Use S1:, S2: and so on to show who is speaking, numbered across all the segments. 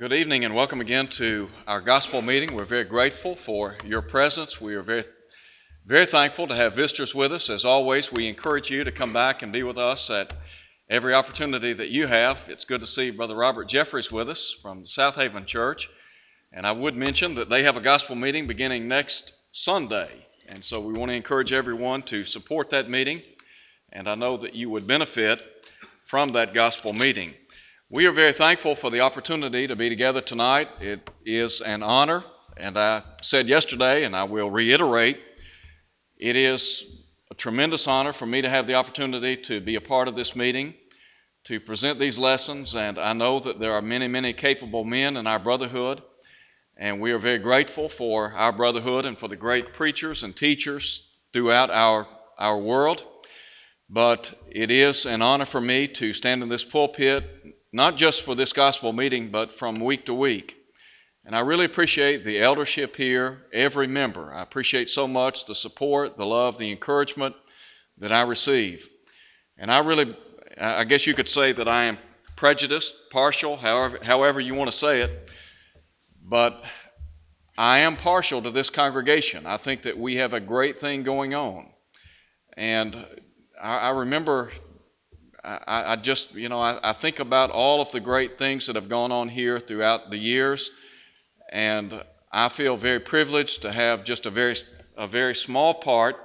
S1: Good evening and welcome again to our gospel meeting. We're very grateful for your presence. We are very, very thankful to have visitors with us. As always, we encourage you to come back and be with us at every opportunity that you have. It's good to see Brother Robert Jeffries with us from South Haven Church. And I would mention that they have a gospel meeting beginning next Sunday. And so we want to encourage everyone to support that meeting. And I know that you would benefit from that gospel meeting. We are very thankful for the opportunity to be together tonight. It is an honor, and I said yesterday, and I will reiterate, it is a tremendous honor for me to have the opportunity to be a part of this meeting, to present these lessons, and I know that there are many, many capable men in our brotherhood, and we are very grateful for our brotherhood and for the great preachers and teachers throughout our, our world. But it is an honor for me to stand in this pulpit, not just for this gospel meeting, but from week to week. And I really appreciate the eldership here, every member. I appreciate so much the support, the love, the encouragement that I receive. And I really, I guess you could say that I am prejudiced, partial, however, however you want to say it. But I am partial to this congregation. I think that we have a great thing going on. And I, I remember, I, I, just, you know, I, I think about all of the great things that have gone on here throughout the years, and I feel very privileged to have just a very, a very small part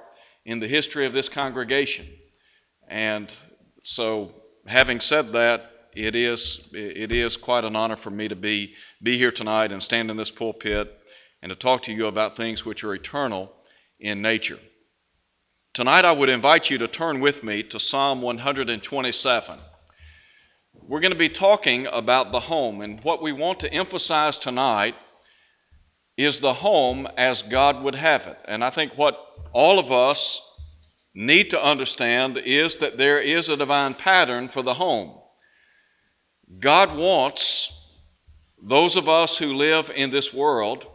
S1: in the history of this congregation. And so, having said that, it is, it is quite an honor for me to be, be here tonight and stand in this pulpit and to talk to you about things which are eternal in nature. Tonight, I would invite you to turn with me to Psalm 127. We're going to be talking about the home, and what we want to emphasize tonight is the home as God would have it. And I think what all of us need to understand is that there is a divine pattern for the home. God wants those of us who live in this world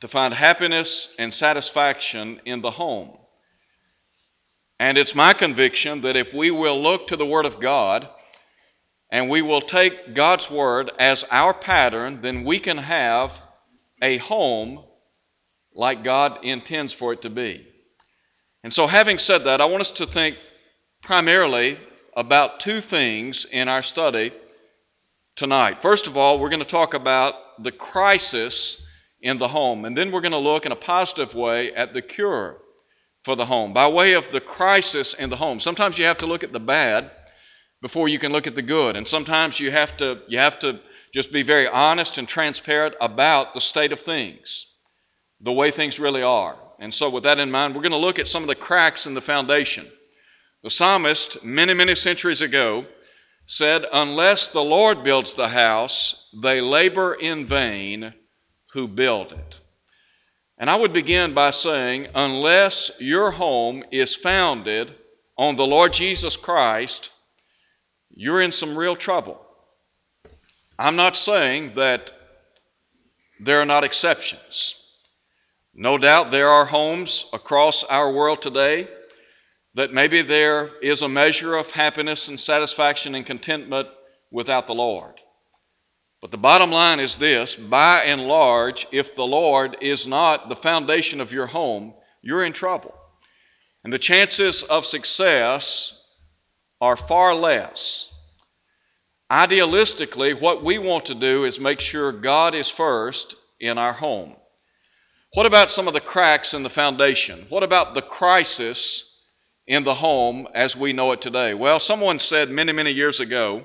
S1: to find happiness and satisfaction in the home. And it's my conviction that if we will look to the Word of God and we will take God's Word as our pattern, then we can have a home like God intends for it to be. And so, having said that, I want us to think primarily about two things in our study tonight. First of all, we're going to talk about the crisis in the home, and then we're going to look in a positive way at the cure for the home, by way of the crisis in the home. Sometimes you have to look at the bad before you can look at the good, and sometimes you have to you have to just be very honest and transparent about the state of things, the way things really are. And so, with that in mind, we're going to look at some of the cracks in the foundation. The psalmist, many, many centuries ago, said, Unless the Lord builds the house, they labor in vain who build it. And I would begin by saying, unless your home is founded on the Lord Jesus Christ, you're in some real trouble. I'm not saying that there are not exceptions. No doubt there are homes across our world today that maybe there is a measure of happiness and satisfaction and contentment without the Lord. But the bottom line is this by and large, if the Lord is not the foundation of your home, you're in trouble. And the chances of success are far less. Idealistically, what we want to do is make sure God is first in our home. What about some of the cracks in the foundation? What about the crisis in the home as we know it today? Well, someone said many, many years ago,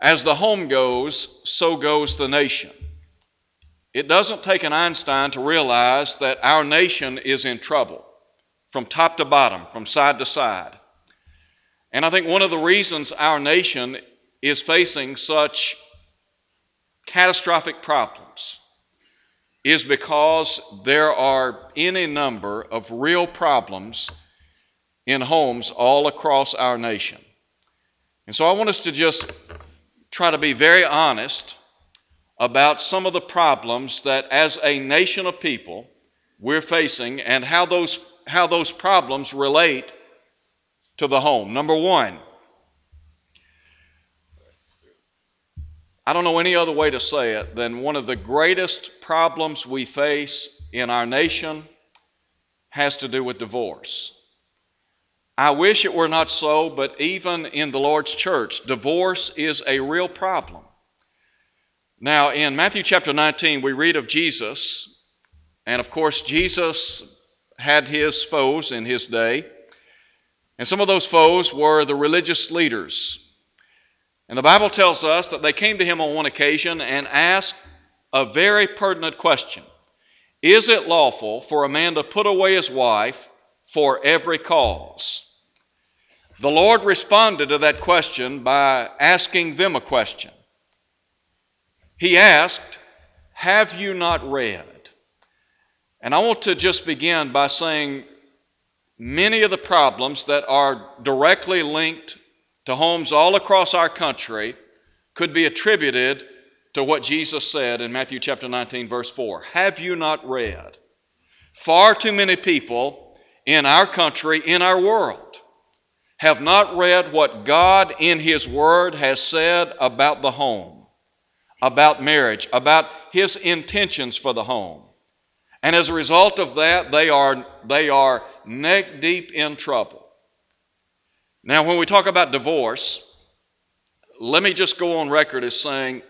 S1: as the home goes, so goes the nation. It doesn't take an Einstein to realize that our nation is in trouble from top to bottom, from side to side. And I think one of the reasons our nation is facing such catastrophic problems is because there are any number of real problems in homes all across our nation. And so I want us to just try to be very honest about some of the problems that as a nation of people we're facing and how those, how those problems relate to the home. Number one, I don't know any other way to say it than one of the greatest problems we face in our nation has to do with divorce. I wish it were not so, but even in the Lord's church, divorce is a real problem. Now, in Matthew chapter 19, we read of Jesus, and of course, Jesus had his foes in his day, and some of those foes were the religious leaders and the Bible tells us that they came to him on one occasion and asked a very pertinent question Is it lawful for a man to put away his wife for every cause? The Lord responded to that question by asking them a question. He asked, Have you not read? And I want to just begin by saying many of the problems that are directly linked to homes all across our country could be attributed to what Jesus said in Matthew chapter 19, verse 4. Have you not read? Far too many people in our country, in our world, have not read what God in His Word has said about the home, about marriage, about His intentions for the home. And as a result of that, they are, they are neck deep in trouble. Now, when we talk about divorce, let me just go on record as saying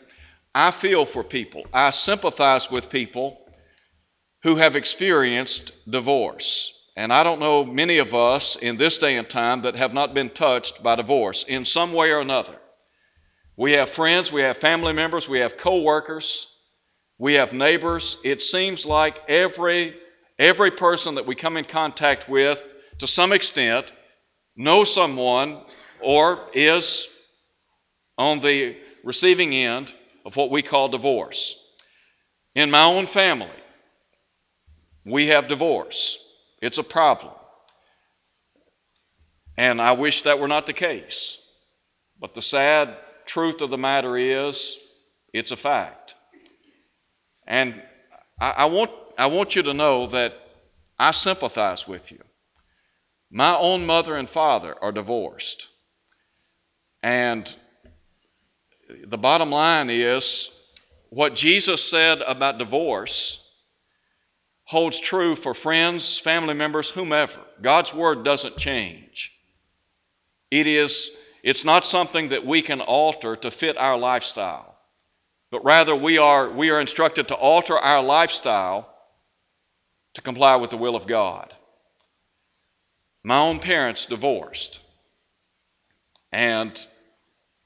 S1: I feel for people, I sympathize with people who have experienced divorce. And I don't know many of us in this day and time that have not been touched by divorce in some way or another. We have friends, we have family members, we have co-workers, we have neighbors. It seems like every every person that we come in contact with to some extent know someone or is on the receiving end of what we call divorce. In my own family, we have divorce. It's a problem. And I wish that were not the case. But the sad truth of the matter is, it's a fact. And I, I, want, I want you to know that I sympathize with you. My own mother and father are divorced. And the bottom line is what Jesus said about divorce holds true for friends, family members, whomever. God's word doesn't change. It is it's not something that we can alter to fit our lifestyle. But rather we are we are instructed to alter our lifestyle to comply with the will of God. My own parents divorced, and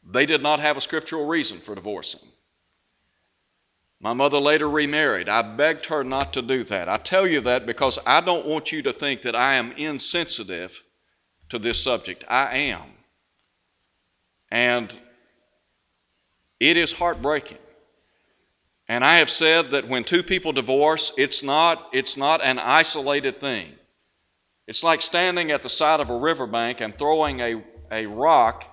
S1: they did not have a scriptural reason for divorcing. My mother later remarried. I begged her not to do that. I tell you that because I don't want you to think that I am insensitive to this subject. I am. And it is heartbreaking. And I have said that when two people divorce, it's not, it's not an isolated thing. It's like standing at the side of a riverbank and throwing a, a rock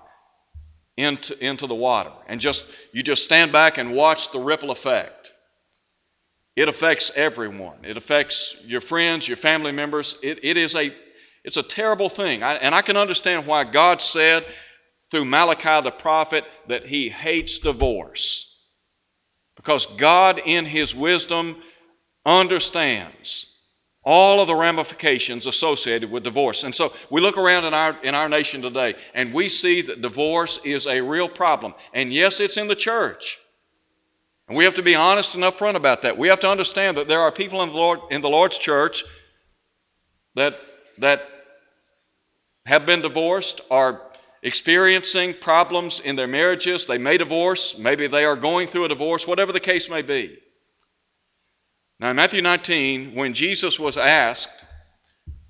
S1: into, into the water. And just you just stand back and watch the ripple effect. It affects everyone. It affects your friends, your family members. It, it is a it's a terrible thing. I, and I can understand why God said through Malachi the prophet that he hates divorce. Because God, in his wisdom, understands all of the ramifications associated with divorce. And so we look around in our, in our nation today and we see that divorce is a real problem. And yes, it's in the church. And we have to be honest and upfront about that. We have to understand that there are people in the, Lord, in the Lord's church that, that have been divorced, are experiencing problems in their marriages. They may divorce, maybe they are going through a divorce, whatever the case may be. Now, in Matthew 19, when Jesus was asked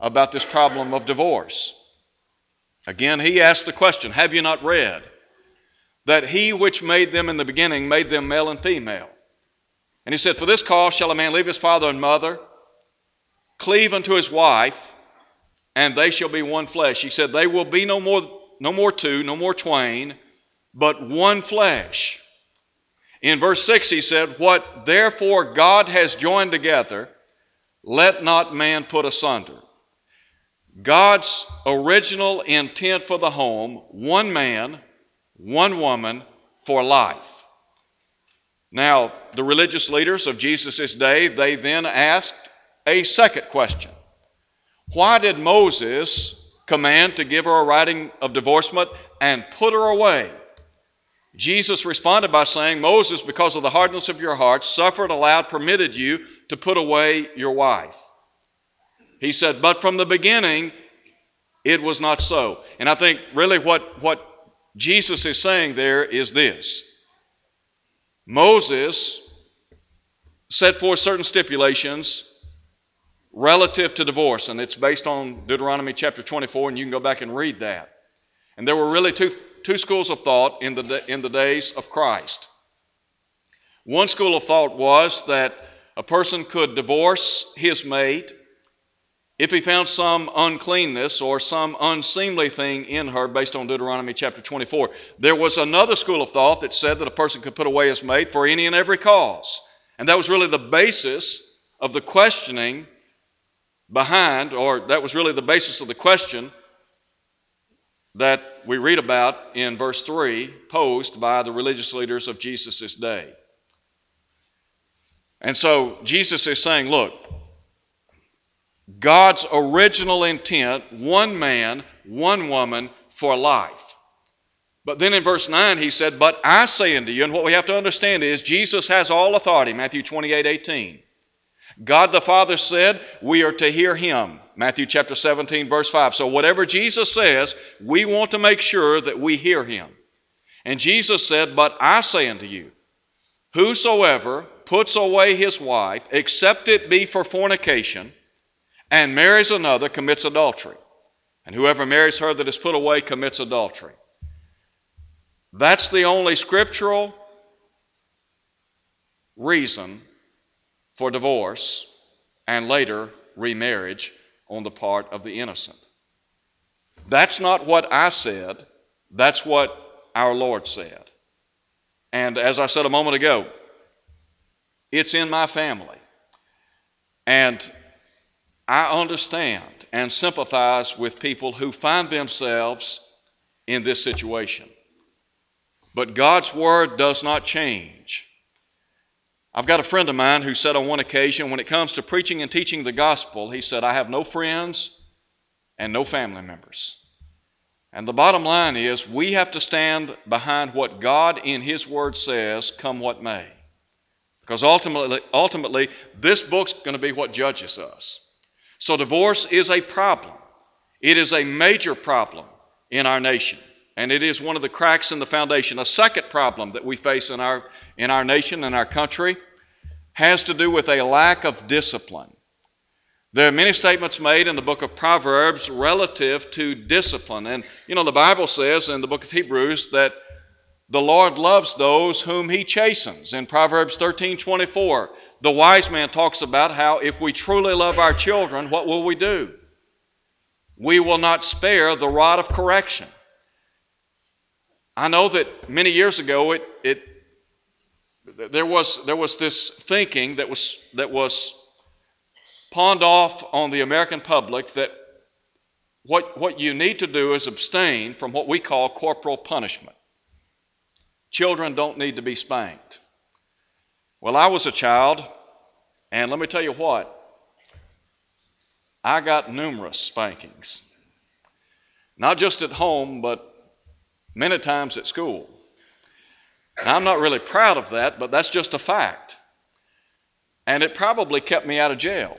S1: about this problem of divorce, again, he asked the question Have you not read that he which made them in the beginning made them male and female? And he said, For this cause shall a man leave his father and mother, cleave unto his wife, and they shall be one flesh. He said, They will be no more, no more two, no more twain, but one flesh. In verse 6, he said, What therefore God has joined together, let not man put asunder. God's original intent for the home one man, one woman for life. Now, the religious leaders of Jesus' day, they then asked a second question. Why did Moses command to give her a writing of divorcement and put her away? Jesus responded by saying, Moses, because of the hardness of your heart, suffered, allowed, permitted you to put away your wife. He said, but from the beginning, it was not so. And I think really what, what Jesus is saying there is this Moses set forth certain stipulations relative to divorce, and it's based on Deuteronomy chapter 24, and you can go back and read that. And there were really two, two schools of thought in the, in the days of Christ. One school of thought was that a person could divorce his mate if he found some uncleanness or some unseemly thing in her based on Deuteronomy chapter 24. There was another school of thought that said that a person could put away his mate for any and every cause. And that was really the basis of the questioning behind, or that was really the basis of the question that we read about in verse 3, posed by the religious leaders of Jesus' day. And so Jesus is saying, look, God's original intent, one man, one woman for life. But then in verse 9 he said, But I say unto you, and what we have to understand is Jesus has all authority, Matthew 28 18. God the Father said, We are to hear him. Matthew chapter 17, verse 5. So whatever Jesus says, we want to make sure that we hear him. And Jesus said, But I say unto you, whosoever puts away his wife, except it be for fornication, and marries another, commits adultery. And whoever marries her that is put away commits adultery. That's the only scriptural reason for divorce and later remarriage on the part of the innocent. That's not what I said, that's what our Lord said. And as I said a moment ago, it's in my family. And I understand and sympathize with people who find themselves in this situation. But God's Word does not change. I've got a friend of mine who said on one occasion, when it comes to preaching and teaching the gospel, he said, I have no friends and no family members. And the bottom line is, we have to stand behind what God in His Word says, come what may. Because ultimately, ultimately this book's going to be what judges us. So, divorce is a problem. It is a major problem in our nation, and it is one of the cracks in the foundation. A second problem that we face in our, in our nation and our country has to do with a lack of discipline. There are many statements made in the book of Proverbs relative to discipline. And, you know, the Bible says in the book of Hebrews that the Lord loves those whom he chastens. In Proverbs 13 24, the wise man talks about how if we truly love our children, what will we do? We will not spare the rod of correction. I know that many years ago it, it there was, there was this thinking that was, that was pawned off on the American public that what, what you need to do is abstain from what we call corporal punishment. Children don't need to be spanked. Well, I was a child, and let me tell you what, I got numerous spankings. Not just at home, but many times at school. Now, I'm not really proud of that, but that's just a fact. And it probably kept me out of jail.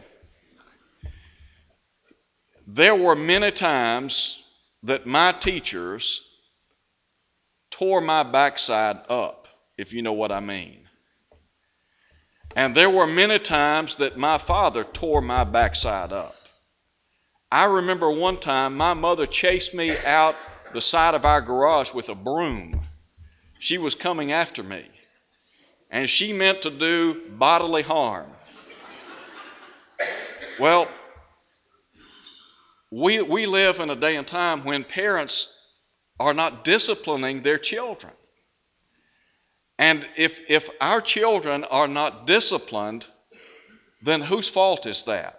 S1: There were many times that my teachers tore my backside up, if you know what I mean. And there were many times that my father tore my backside up. I remember one time my mother chased me out the side of our garage with a broom she was coming after me. And she meant to do bodily harm. Well, we, we live in a day and time when parents are not disciplining their children. And if, if our children are not disciplined, then whose fault is that?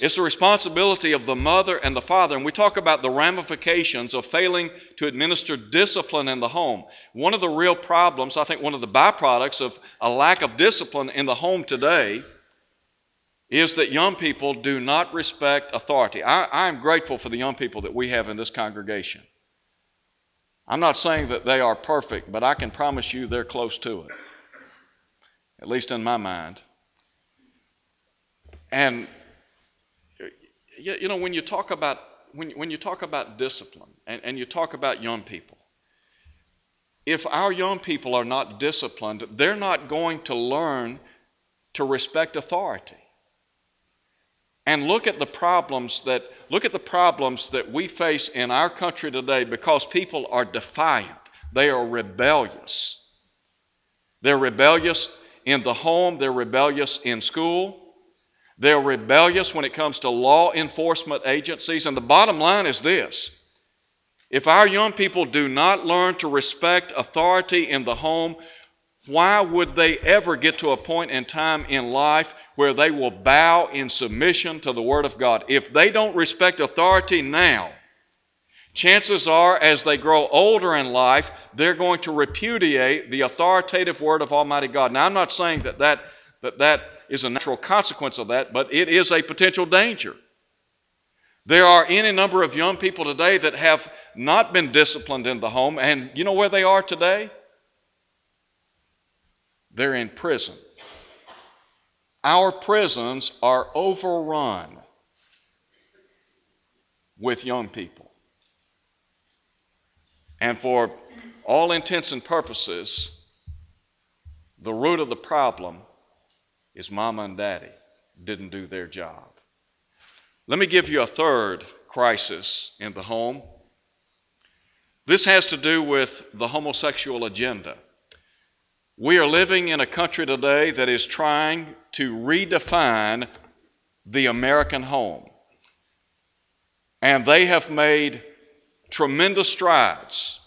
S1: It's the responsibility of the mother and the father. And we talk about the ramifications of failing to administer discipline in the home. One of the real problems, I think one of the byproducts of a lack of discipline in the home today, is that young people do not respect authority. I, am grateful for the young people that we have in this congregation. I'm not saying that they are perfect, but I can promise you they're close to it, at least in my mind. And you know, when you talk about when, when you talk about discipline and, and you talk about young people, if our young people are not disciplined, they're not going to learn to respect authority. And look at the problems that look at the problems that we face in our country today because people are defiant. They are rebellious. They're rebellious in the home, they're rebellious in school, they're rebellious when it comes to law enforcement agencies. And the bottom line is this if our young people do not learn to respect authority in the home, why would they ever get to a point in time in life where they will bow in submission to the Word of God? If they don't respect authority now, chances are as they grow older in life, they're going to repudiate the authoritative Word of Almighty God. Now, I'm not saying that that, that, that is a natural consequence of that, but it is a potential danger. There are any number of young people today that have not been disciplined in the home, and you know where they are today? They're in prison. Our prisons are overrun with young people. And for all intents and purposes, the root of the problem is mama and daddy didn't do their job. Let me give you a third crisis in the home. This has to do with the homosexual agenda. We are living in a country today that is trying to redefine the American home. And they have made tremendous strides.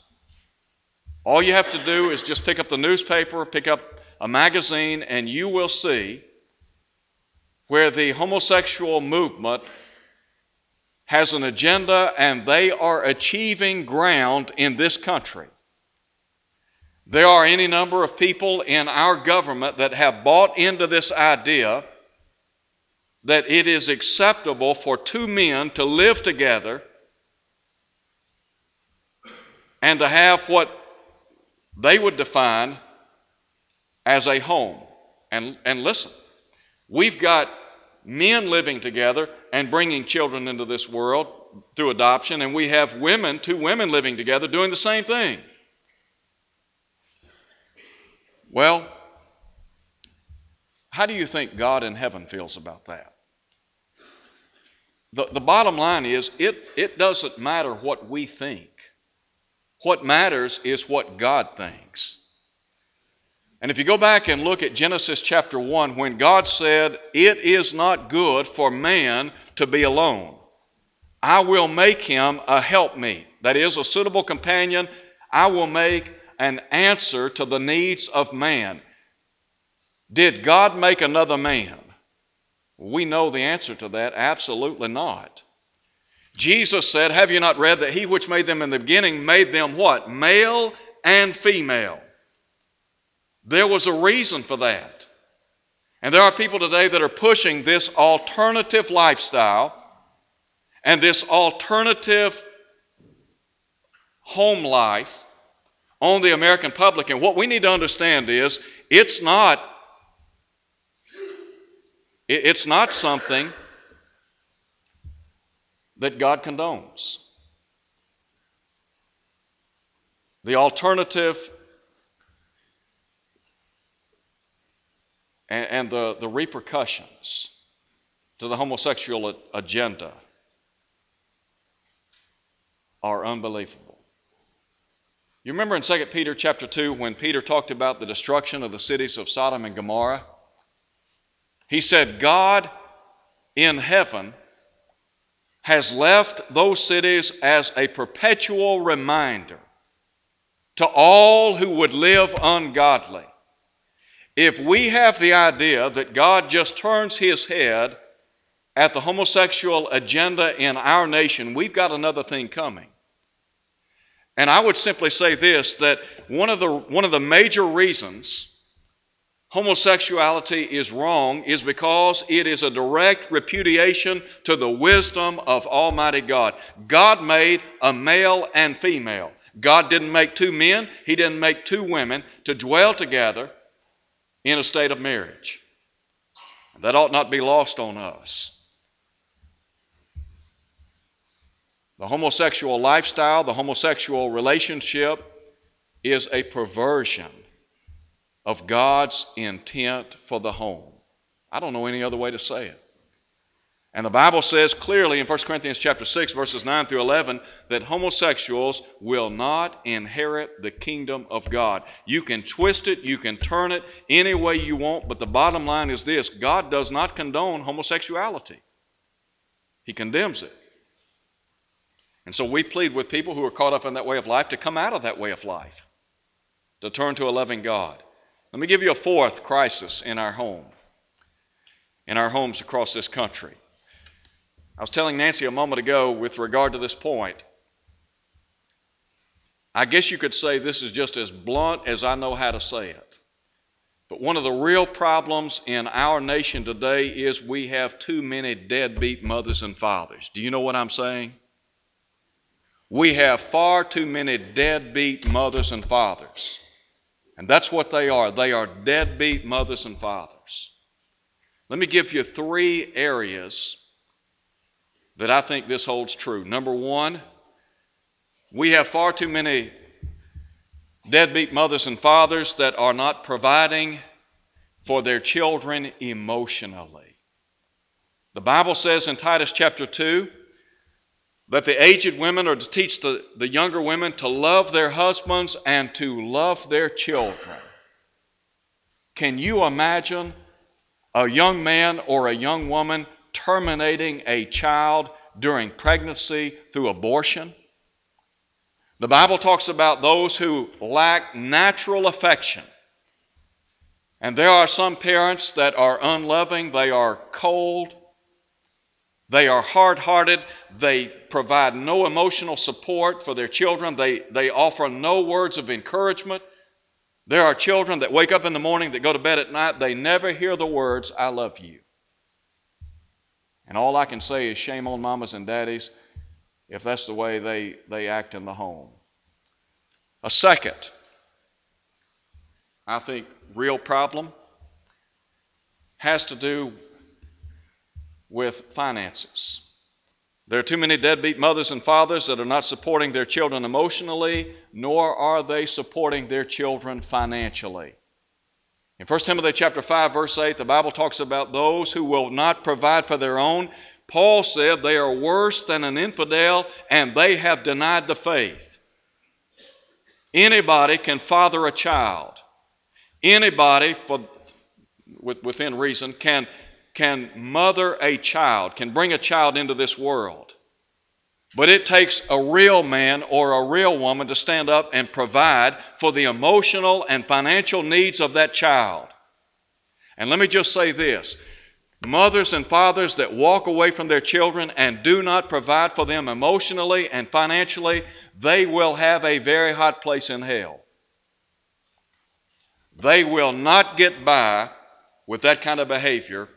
S1: All you have to do is just pick up the newspaper, pick up a magazine, and you will see where the homosexual movement has an agenda and they are achieving ground in this country. There are any number of people in our government that have bought into this idea that it is acceptable for two men to live together and to have what they would define as a home. And, and listen, we've got men living together and bringing children into this world through adoption, and we have women, two women living together, doing the same thing. Well, how do you think God in heaven feels about that? The, the bottom line is it, it doesn't matter what we think. What matters is what God thinks. And if you go back and look at Genesis chapter 1, when God said, It is not good for man to be alone, I will make him a helpmeet, that is, a suitable companion. I will make an answer to the needs of man. Did God make another man? We know the answer to that absolutely not. Jesus said, Have you not read that he which made them in the beginning made them what? Male and female. There was a reason for that. And there are people today that are pushing this alternative lifestyle and this alternative home life on the American public. And what we need to understand is it's not it's not something that God condones. The alternative and, and the, the repercussions to the homosexual agenda are unbelievable. You remember in 2 Peter chapter 2 when Peter talked about the destruction of the cities of Sodom and Gomorrah? He said, God in heaven has left those cities as a perpetual reminder to all who would live ungodly if we have the idea that God just turns his head at the homosexual agenda in our nation, we've got another thing coming. And I would simply say this that one of the, one of the major reasons homosexuality is wrong is because it is a direct repudiation to the wisdom of Almighty God. God made a male and female. God didn't make two men, He didn't make two women to dwell together in a state of marriage. That ought not be lost on us. The homosexual lifestyle, the homosexual relationship is a perversion of God's intent for the home. I don't know any other way to say it. And the Bible says clearly in 1 Corinthians chapter 6 verses 9 through 11 that homosexuals will not inherit the kingdom of God. You can twist it, you can turn it any way you want, but the bottom line is this, God does not condone homosexuality. He condemns it. And so we plead with people who are caught up in that way of life to come out of that way of life, to turn to a loving God. Let me give you a fourth crisis in our home, in our homes across this country. I was telling Nancy a moment ago with regard to this point. I guess you could say this is just as blunt as I know how to say it. But one of the real problems in our nation today is we have too many deadbeat mothers and fathers. Do you know what I'm saying? We have far too many deadbeat mothers and fathers. And that's what they are. They are deadbeat mothers and fathers. Let me give you three areas that I think this holds true. Number one, we have far too many deadbeat mothers and fathers that are not providing for their children emotionally. The Bible says in Titus chapter 2 that the aged women are to teach the, the younger women to love their husbands and to love their children. Can you imagine a young man or a young woman terminating a child during pregnancy through abortion? The Bible talks about those who lack natural affection. And there are some parents that are unloving, they are cold, they are hard hearted. They provide no emotional support for their children. They, they offer no words of encouragement. There are children that wake up in the morning, that go to bed at night, they never hear the words, I love you. And all I can say is shame on mamas and daddies if that's the way they, they act in the home. A second, I think, real problem has to do with finances. There are too many deadbeat mothers and fathers that are not supporting their children emotionally, nor are they supporting their children financially. In 1 Timothy chapter 5 verse 8, the Bible talks about those who will not provide for their own. Paul said they are worse than an infidel and they have denied the faith. Anybody can father a child. Anybody, for, within reason, can can mother a child, can bring a child into this world. But it takes a real man or a real woman to stand up and provide for the emotional and financial needs of that child. And let me just say this mothers and fathers that walk away from their children and do not provide for them emotionally and financially, they will have a very hot place in hell. They will not get by with that kind of behavior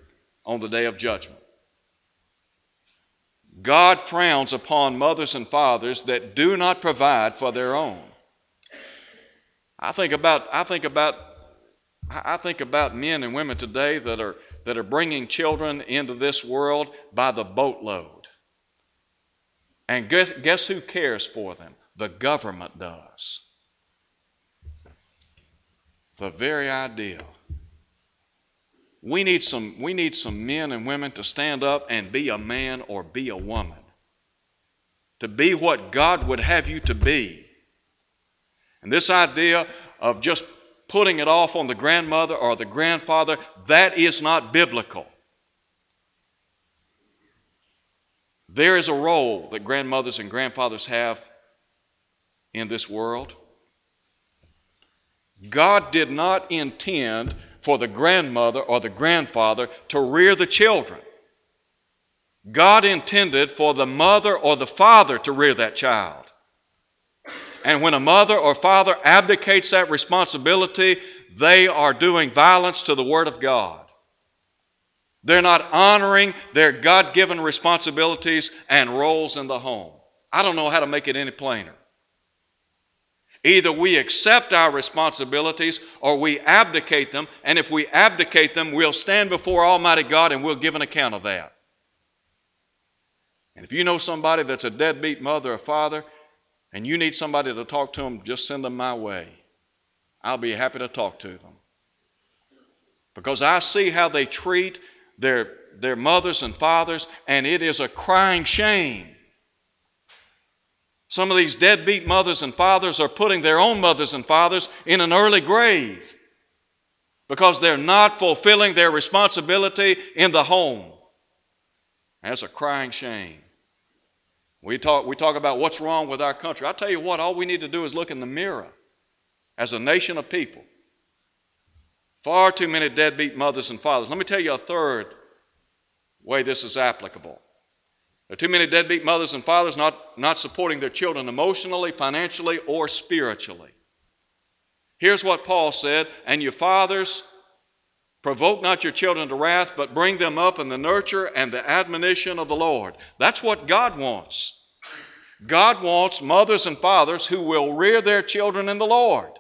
S1: on the day of judgment. God frowns upon mothers and fathers that do not provide for their own. I think about I think about I think about men and women today that are that are bringing children into this world by the boatload. And guess, guess who cares for them? The government does. The very idea we need some, we need some men and women to stand up and be a man or be a woman. To be what God would have you to be. And this idea of just putting it off on the grandmother or the grandfather, that is not biblical. There is a role that grandmothers and grandfathers have in this world. God did not intend for the grandmother or the grandfather to rear the children. God intended for the mother or the father to rear that child. And when a mother or father abdicates that responsibility, they are doing violence to the Word of God. They're not honoring their God given responsibilities and roles in the home. I don't know how to make it any plainer. Either we accept our responsibilities or we abdicate them, and if we abdicate them, we'll stand before Almighty God and we'll give an account of that. And if you know somebody that's a deadbeat mother or father, and you need somebody to talk to them, just send them my way. I'll be happy to talk to them. Because I see how they treat their, their mothers and fathers, and it is a crying shame. Some of these deadbeat mothers and fathers are putting their own mothers and fathers in an early grave because they're not fulfilling their responsibility in the home. That's a crying shame. We talk, we talk about what's wrong with our country. i tell you what, all we need to do is look in the mirror as a nation of people. Far too many deadbeat mothers and fathers. Let me tell you a third way this is applicable. There are too many deadbeat mothers and fathers not, not supporting their children emotionally, financially, or spiritually. Here's what Paul said And you fathers, provoke not your children to wrath, but bring them up in the nurture and the admonition of the Lord. That's what God wants. God wants mothers and fathers who will rear their children in the Lord.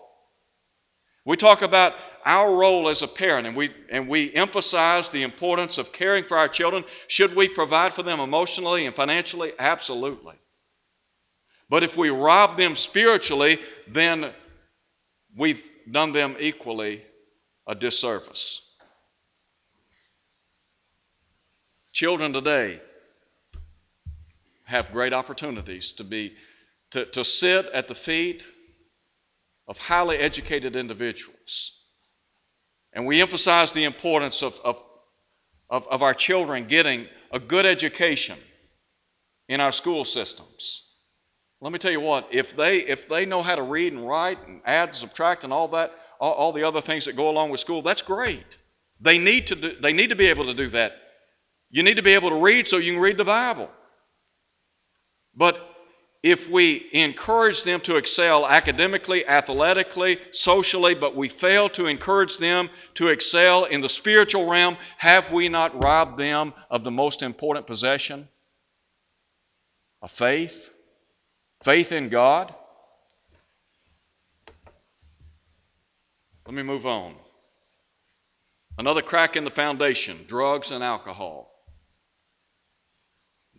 S1: We talk about our role as a parent, and we, and we emphasize the importance of caring for our children. Should we provide for them emotionally and financially? Absolutely. But if we rob them spiritually, then we've done them equally a disservice. Children today have great opportunities to be to, to sit at the feet of highly educated individuals and we emphasize the importance of, of, of, of our children getting a good education in our school systems. Let me tell you what, if they, if they know how to read and write and add and subtract and all that, all, all the other things that go along with school, that's great. They need, to do, they need to be able to do that. You need to be able to read so you can read the Bible. But if we encourage them to excel academically, athletically, socially, but we fail to encourage them to excel in the spiritual realm, have we not robbed them of the most important possession? A faith? Faith in God? Let me move on. Another crack in the foundation drugs and alcohol.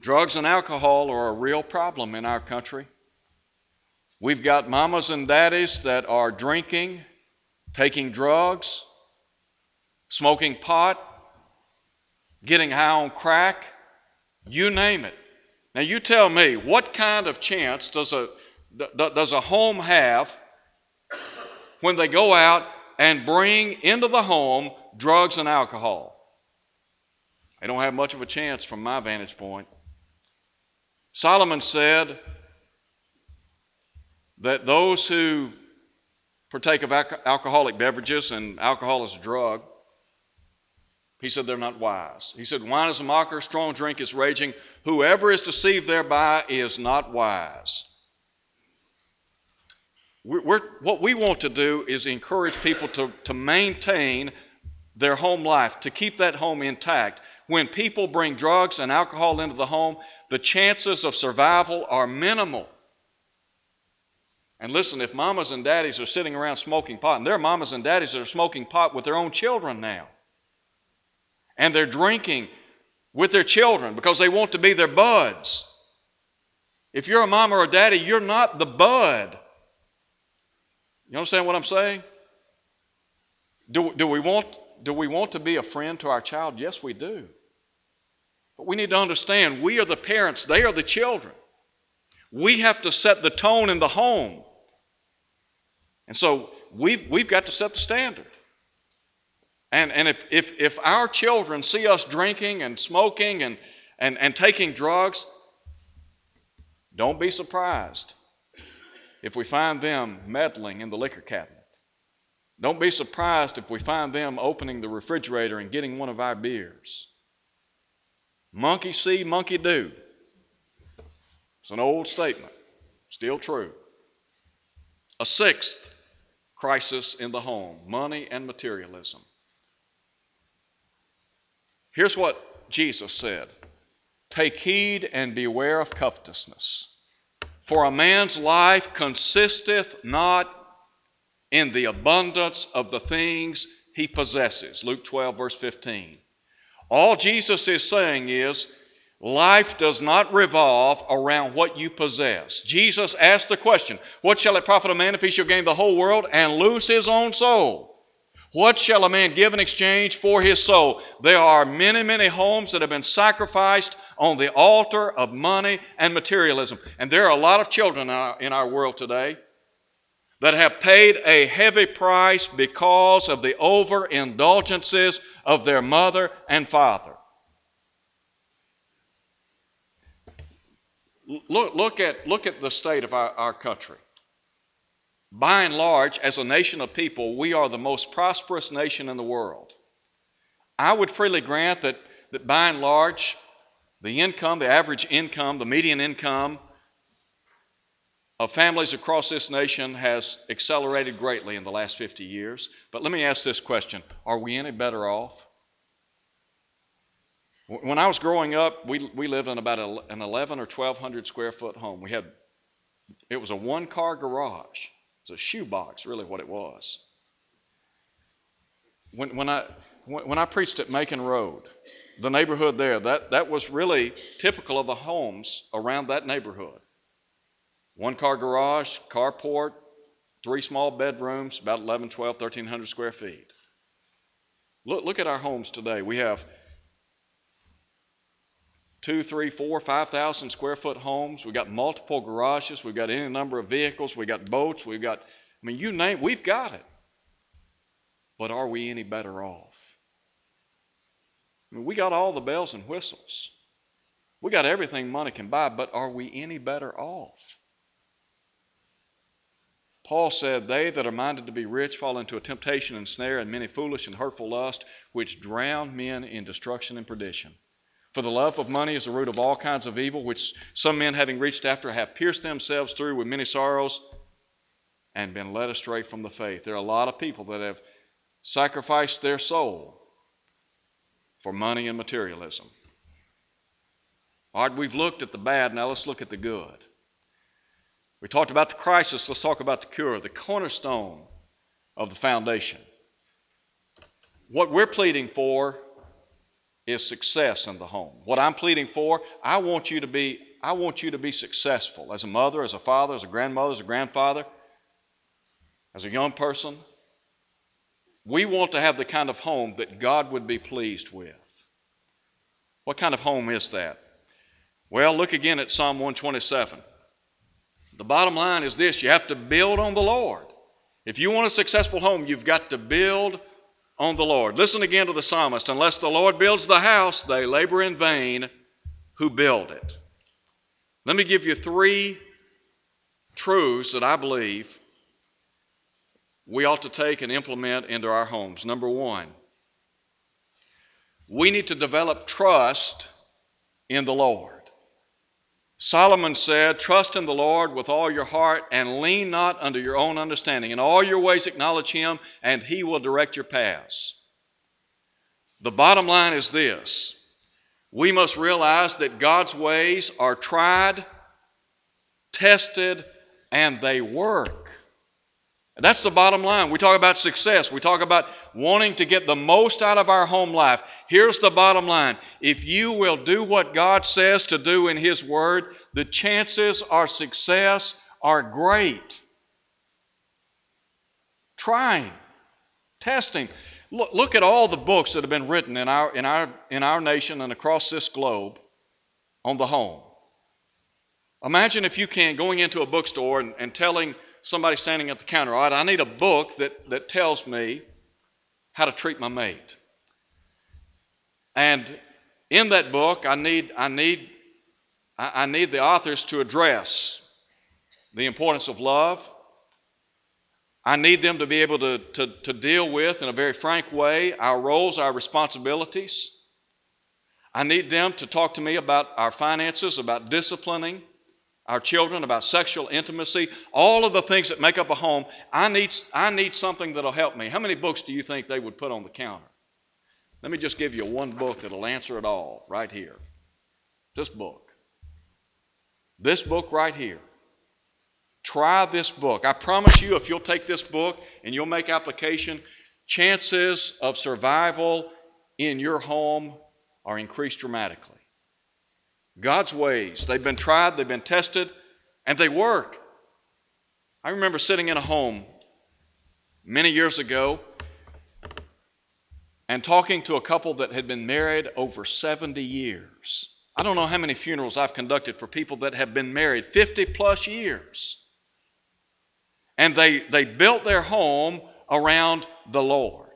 S1: Drugs and alcohol are a real problem in our country. We've got mamas and daddies that are drinking, taking drugs, smoking pot, getting high on crack, you name it. Now, you tell me, what kind of chance does a, does a home have when they go out and bring into the home drugs and alcohol? They don't have much of a chance from my vantage point. Solomon said that those who partake of alcoholic beverages, and alcohol is a drug, he said they're not wise. He said, Wine is a mocker, strong drink is raging. Whoever is deceived thereby is not wise. We're, what we want to do is encourage people to, to maintain their home life, to keep that home intact. When people bring drugs and alcohol into the home, the chances of survival are minimal. And listen, if mamas and daddies are sitting around smoking pot, and there are mamas and daddies that are smoking pot with their own children now, and they're drinking with their children because they want to be their buds. If you're a mama or a daddy, you're not the bud. You understand what I'm saying? Do, do, we want, do we want to be a friend to our child? Yes, we do. But we need to understand we are the parents, they are the children. We have to set the tone in the home. And so we've, we've got to set the standard. And, and if, if, if our children see us drinking and smoking and, and, and taking drugs, don't be surprised if we find them meddling in the liquor cabinet. Don't be surprised if we find them opening the refrigerator and getting one of our beers. Monkey see, monkey do. It's an old statement, still true. A sixth crisis in the home money and materialism. Here's what Jesus said Take heed and beware of covetousness, for a man's life consisteth not in the abundance of the things he possesses. Luke 12, verse 15. All Jesus is saying is, life does not revolve around what you possess. Jesus asked the question, What shall it profit a man if he shall gain the whole world and lose his own soul? What shall a man give in exchange for his soul? There are many, many homes that have been sacrificed on the altar of money and materialism. And there are a lot of children in our, in our world today that have paid a heavy price because of the overindulgences of their mother and father. Look, look, at, look at the state of our, our country. By and large, as a nation of people, we are the most prosperous nation in the world. I would freely grant that, that by and large, the income, the average income, the median income of families across this nation has accelerated greatly in the last 50 years. But let me ask this question Are we any better off? When I was growing up, we, we lived in about an 11 or 1200 square foot home. We had, it was a one car garage. It was a shoebox, really, what it was. When, when, I, when I preached at Macon Road, the neighborhood there, that, that was really typical of the homes around that neighborhood. One car garage, carport, three small bedrooms, about 11, 12, 1300 square feet. Look, look at our homes today. We have two, three, four, five thousand square foot homes. We've got multiple garages. We've got any number of vehicles. We've got boats. We've got, I mean, you name we've got it. But are we any better off? I mean, we got all the bells and whistles. We got everything money can buy, but are we any better off? Paul said, They that are minded to be rich fall into a temptation and snare and many foolish and hurtful lusts, which drown men in destruction and perdition. For the love of money is the root of all kinds of evil, which some men, having reached after, have pierced themselves through with many sorrows and been led astray from the faith. There are a lot of people that have sacrificed their soul for money and materialism. All right, we've looked at the bad, now let's look at the good. We talked about the crisis, let's talk about the cure, the cornerstone of the foundation. What we're pleading for is success in the home. What I'm pleading for, I want you to be I want you to be successful as a mother, as a father, as a grandmother, as a grandfather, as a young person. We want to have the kind of home that God would be pleased with. What kind of home is that? Well, look again at Psalm 127. The bottom line is this you have to build on the Lord. If you want a successful home, you've got to build on the Lord. Listen again to the psalmist Unless the Lord builds the house, they labor in vain who build it. Let me give you three truths that I believe we ought to take and implement into our homes. Number one, we need to develop trust in the Lord. Solomon said, Trust in the Lord with all your heart and lean not unto your own understanding. In all your ways acknowledge Him, and He will direct your paths. The bottom line is this we must realize that God's ways are tried, tested, and they work. And that's the bottom line. We talk about success. We talk about wanting to get the most out of our home life. Here's the bottom line. If you will do what God says to do in His Word, the chances of success are great. Trying, testing. Look, look at all the books that have been written in our, in, our, in our nation and across this globe on the home. Imagine if you can going into a bookstore and, and telling somebody standing at the counter, all right, I need a book that, that tells me how to treat my mate. And in that book, I need, I need, I need the authors to address the importance of love. I need them to be able to, to, to deal with, in a very frank way, our roles, our responsibilities. I need them to talk to me about our finances, about disciplining our children, about sexual intimacy, all of the things that make up a home. I need, I need something that'll help me. How many books do you think they would put on the counter? Let me just give you one book that'll answer it all right here. This book. This book right here. Try this book. I promise you, if you'll take this book and you'll make application, chances of survival in your home are increased dramatically. God's ways, they've been tried, they've been tested, and they work. I remember sitting in a home many years ago and talking to a couple that had been married over 70 years. I don't know how many funerals I've conducted for people that have been married 50 plus years. And they, they built their home around the Lord.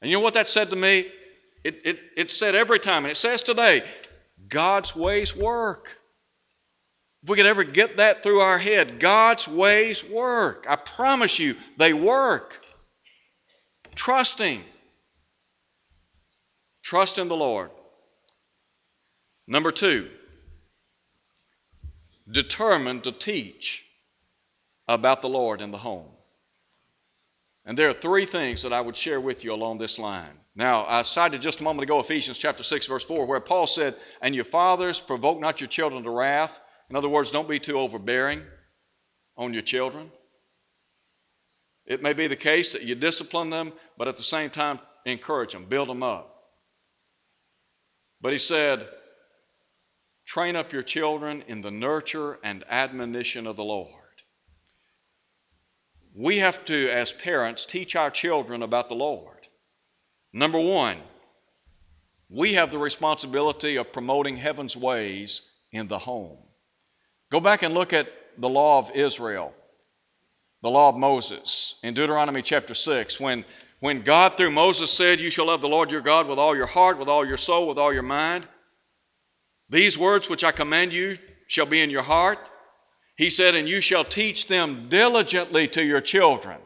S1: And you know what that said to me? It, it, it said every time, and it says today, God's ways work. If we could ever get that through our head, God's ways work. I promise you, they work. Trusting. Trust in the Lord. Number two, determined to teach about the Lord in the home. And there are three things that I would share with you along this line. Now, I cited just a moment ago Ephesians chapter 6, verse 4, where Paul said, And your fathers provoke not your children to wrath. In other words, don't be too overbearing on your children. It may be the case that you discipline them, but at the same time, encourage them, build them up. But he said, Train up your children in the nurture and admonition of the Lord. We have to, as parents, teach our children about the Lord. Number one, we have the responsibility of promoting heaven's ways in the home. Go back and look at the law of Israel, the law of Moses in Deuteronomy chapter 6, when, when God through Moses said, You shall love the Lord your God with all your heart, with all your soul, with all your mind. These words which I command you shall be in your heart. He said, And you shall teach them diligently to your children.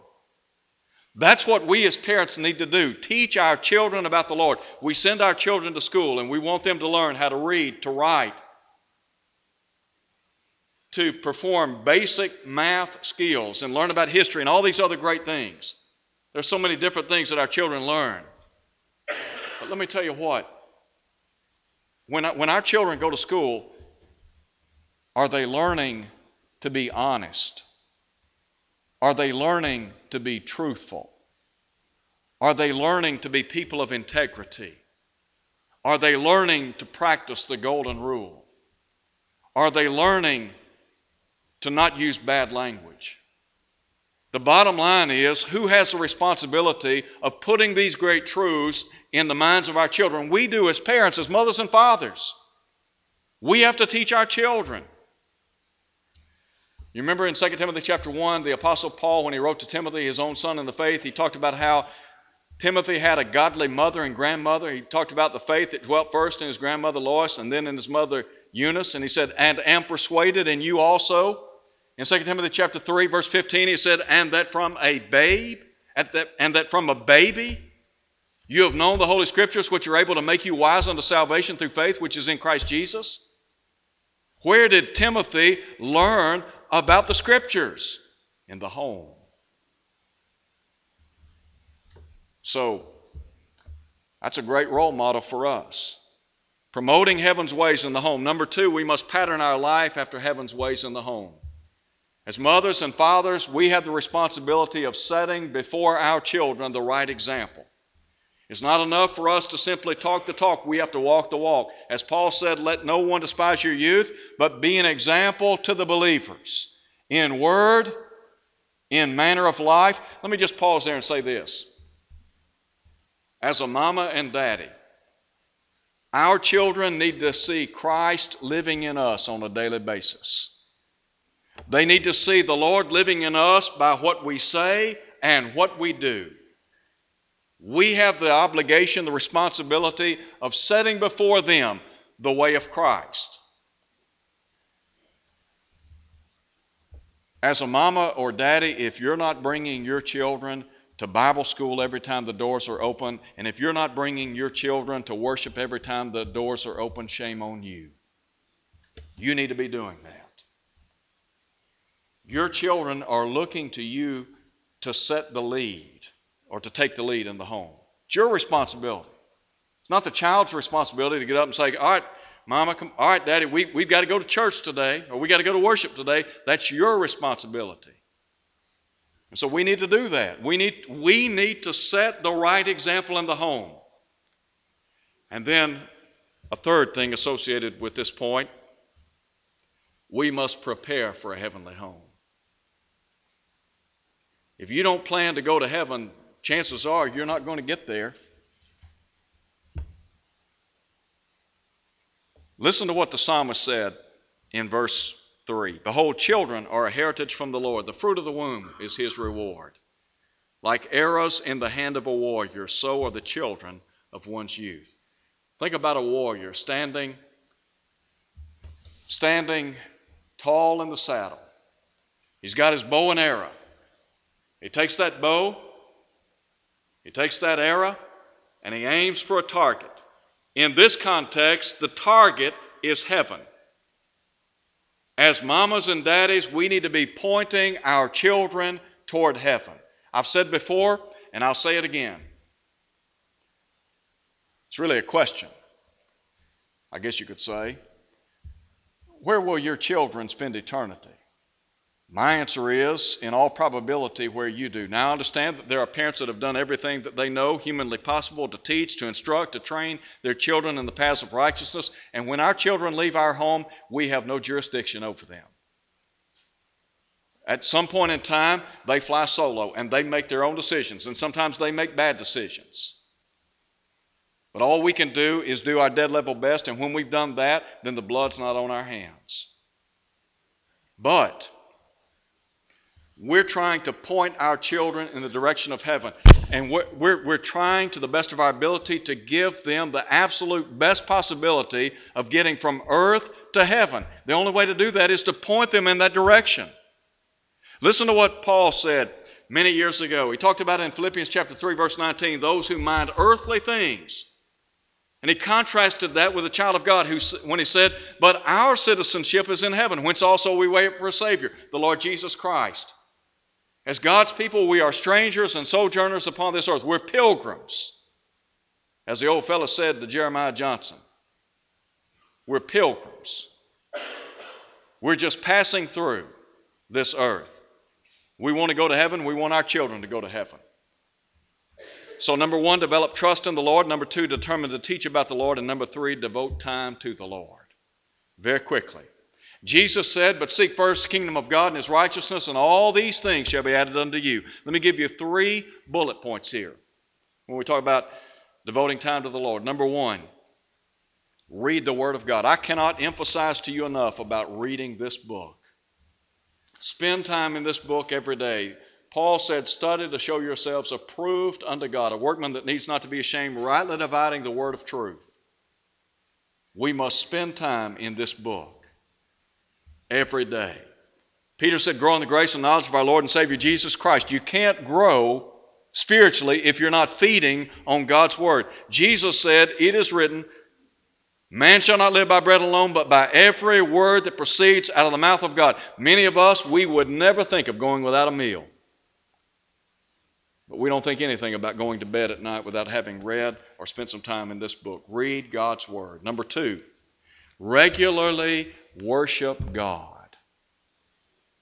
S1: That's what we as parents need to do. Teach our children about the Lord. We send our children to school and we want them to learn how to read, to write, to perform basic math skills and learn about history and all these other great things. There's so many different things that our children learn. But let me tell you what. When, when our children go to school, are they learning to be honest? Are they learning to be truthful? Are they learning to be people of integrity? Are they learning to practice the golden rule? Are they learning to not use bad language? The bottom line is who has the responsibility of putting these great truths in the minds of our children? We do as parents, as mothers and fathers. We have to teach our children. You remember in 2 Timothy chapter 1, the Apostle Paul, when he wrote to Timothy, his own son in the faith, he talked about how Timothy had a godly mother and grandmother. He talked about the faith that dwelt first in his grandmother Lois and then in his mother Eunice. And he said, And am persuaded in you also. In 2 Timothy chapter 3, verse 15, he said, And that from a babe, and that from a baby, you have known the Holy Scriptures, which are able to make you wise unto salvation through faith, which is in Christ Jesus. Where did Timothy learn about the Scriptures? In the home. So, that's a great role model for us. Promoting heaven's ways in the home. Number two, we must pattern our life after heaven's ways in the home. As mothers and fathers, we have the responsibility of setting before our children the right example. It's not enough for us to simply talk the talk, we have to walk the walk. As Paul said, let no one despise your youth, but be an example to the believers in word, in manner of life. Let me just pause there and say this as a mama and daddy, our children need to see Christ living in us on a daily basis. They need to see the Lord living in us by what we say and what we do. We have the obligation, the responsibility of setting before them the way of Christ. As a mama or daddy, if you're not bringing your children to Bible school every time the doors are open. And if you're not bringing your children to worship every time the doors are open, shame on you. You need to be doing that. Your children are looking to you to set the lead or to take the lead in the home. It's your responsibility. It's not the child's responsibility to get up and say, All right, Mama, come, all right, Daddy, we, we've got to go to church today or we got to go to worship today. That's your responsibility. And so we need to do that. We need, we need to set the right example in the home. And then a third thing associated with this point we must prepare for a heavenly home. If you don't plan to go to heaven, chances are you're not going to get there. Listen to what the psalmist said in verse 3 Behold, children are a heritage from the Lord. The fruit of the womb is his reward. Like arrows in the hand of a warrior, so are the children of one's youth. Think about a warrior standing, standing tall in the saddle. He's got his bow and arrow. He takes that bow, he takes that arrow, and he aims for a target. In this context, the target is heaven. As mamas and daddies, we need to be pointing our children toward heaven. I've said before, and I'll say it again. It's really a question, I guess you could say. Where will your children spend eternity? My answer is, in all probability, where you do. Now, I understand that there are parents that have done everything that they know humanly possible to teach, to instruct, to train their children in the paths of righteousness. And when our children leave our home, we have no jurisdiction over them. At some point in time, they fly solo and they make their own decisions, and sometimes they make bad decisions. But all we can do is do our dead level best, and when we've done that, then the blood's not on our hands. But we're trying to point our children in the direction of heaven. And we're, we're, we're, trying to the best of our ability to give them the absolute best possibility of getting from earth to heaven. The only way to do that is to point them in that direction. Listen to what Paul said many years ago. He talked about in Philippians chapter 3, verse 19, those who mind earthly things. And he contrasted that with the child of God who, when he said, But our citizenship is in heaven, whence also we wait for a Savior, the Lord Jesus Christ. As God's people, we are strangers and sojourners upon this earth. We're pilgrims. As the old fellow said to Jeremiah Johnson, we're pilgrims. We're just passing through this earth. We want to go to heaven. We want our children to go to heaven. So, number one, develop trust in the Lord. Number two, determine to teach about the Lord. And number three, devote time to the Lord. Very quickly. Jesus said, But seek first the kingdom of God and his righteousness, and all these things shall be added unto you. Let me give you three bullet points here when we talk about devoting time to the Lord. Number one, read the Word of God. I cannot emphasize to you enough about reading this book. Spend time in this book every day. Paul said, Study to show yourselves approved unto God, a workman that needs not to be ashamed, rightly dividing the word of truth. We must spend time in this book every day. Peter said, Grow in the grace and knowledge of our Lord and Savior Jesus Christ. You can't grow spiritually if you're not feeding on God's Word. Jesus said, It is written, Man shall not live by bread alone, but by every word that proceeds out of the mouth of God. Many of us, we would never think of going without a meal. But we don't think anything about going to bed at night without having read or spent some time in this book. Read God's Word. Number two, regularly worship God.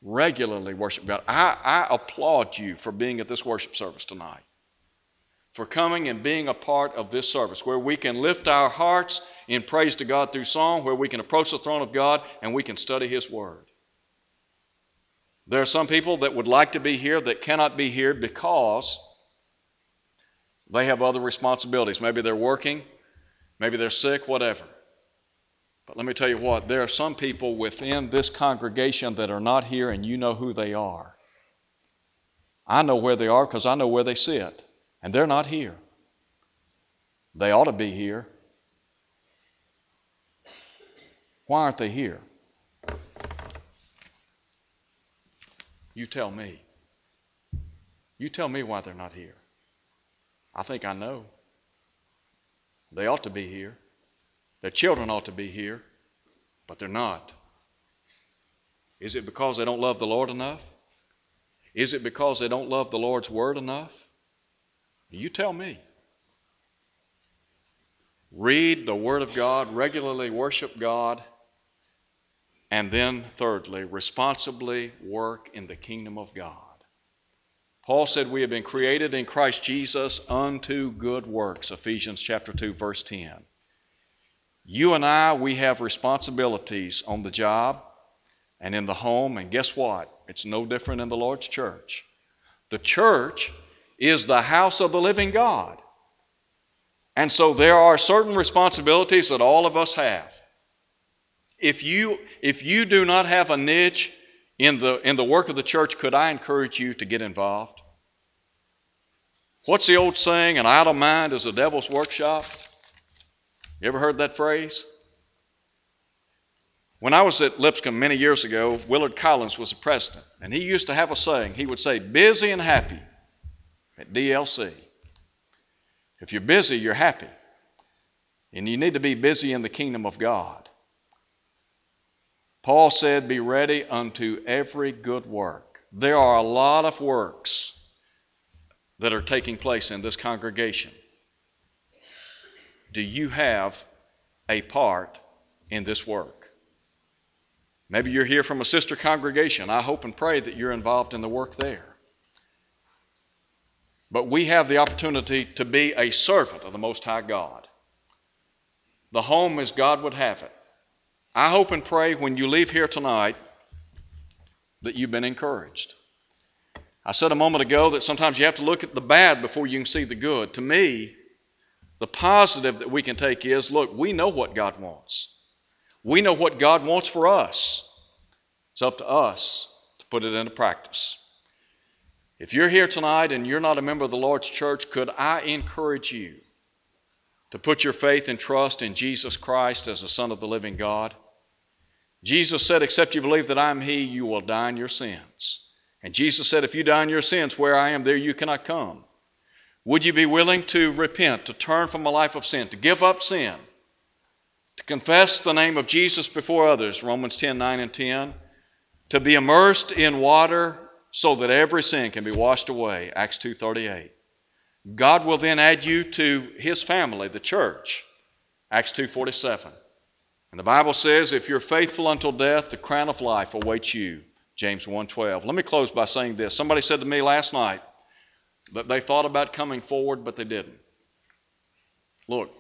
S1: Regularly worship God. I, I applaud you for being at this worship service tonight, for coming and being a part of this service where we can lift our hearts in praise to God through song, where we can approach the throne of God and we can study His Word. There are some people that would like to be here that cannot be here because they have other responsibilities. Maybe they're working, maybe they're sick, whatever. But let me tell you what, there are some people within this congregation that are not here, and you know who they are. I know where they are because I know where they sit, and they're not here. They ought to be here. Why aren't they here? You tell me. You tell me why they're not here. I think I know. They ought to be here. Their children ought to be here, but they're not. Is it because they don't love the Lord enough? Is it because they don't love the Lord's Word enough? You tell me. Read the Word of God, regularly worship God, and then, thirdly, responsibly work in the kingdom of God. Paul said, We have been created in Christ Jesus unto good works, Ephesians chapter 2, verse 10. You and I, we have responsibilities on the job and in the home, and guess what? It's no different in the Lord's church. The church is the house of the living God. And so there are certain responsibilities that all of us have. If you, if you do not have a niche in the, in the work of the church, could I encourage you to get involved? What's the old saying? An idle mind is a devil's workshop. You ever heard that phrase? When I was at Lipscomb many years ago, Willard Collins was the president, and he used to have a saying. He would say, busy and happy at DLC. If you're busy, you're happy. And you need to be busy in the kingdom of God. Paul said, Be ready unto every good work. There are a lot of works that are taking place in this congregation. Do you have a part in this work? Maybe you're here from a sister congregation. I hope and pray that you're involved in the work there. But we have the opportunity to be a servant of the Most High God. The home as God would have it. I hope and pray when you leave here tonight that you've been encouraged. I said a moment ago that sometimes you have to look at the bad before you can see the good. To me, the positive that we can take is look, we know what God wants. We know what God wants for us. It's up to us to put it into practice. If you're here tonight and you're not a member of the Lord's church, could I encourage you to put your faith and trust in Jesus Christ as the Son of the living God? Jesus said, Except you believe that I am He, you will die in your sins. And Jesus said, If you die in your sins, where I am, there you cannot come. Would you be willing to repent, to turn from a life of sin, to give up sin, to confess the name of Jesus before others, Romans 10 9 and 10, to be immersed in water so that every sin can be washed away, Acts 2:38. God will then add you to his family, the church, Acts 2:47. And the Bible says if you're faithful until death, the crown of life awaits you, James 1:12. Let me close by saying this. Somebody said to me last night that they thought about coming forward but they didn't. Look,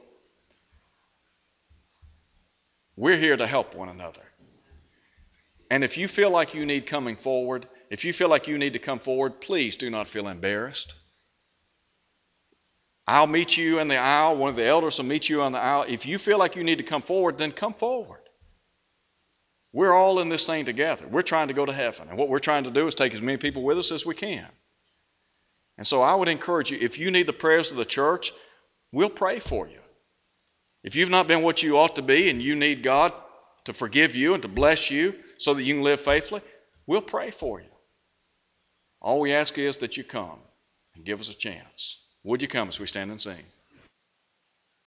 S1: we're here to help one another. And if you feel like you need coming forward, if you feel like you need to come forward, please do not feel embarrassed. I'll meet you in the aisle. One of the elders will meet you on the aisle. If you feel like you need to come forward, then come forward. We're all in this thing together. We're trying to go to heaven. And what we're trying to do is take as many people with us as we can. And so I would encourage you if you need the prayers of the church, we'll pray for you. If you've not been what you ought to be and you need God to forgive you and to bless you so that you can live faithfully, we'll pray for you. All we ask is that you come and give us a chance. Would you come as we stand and sing?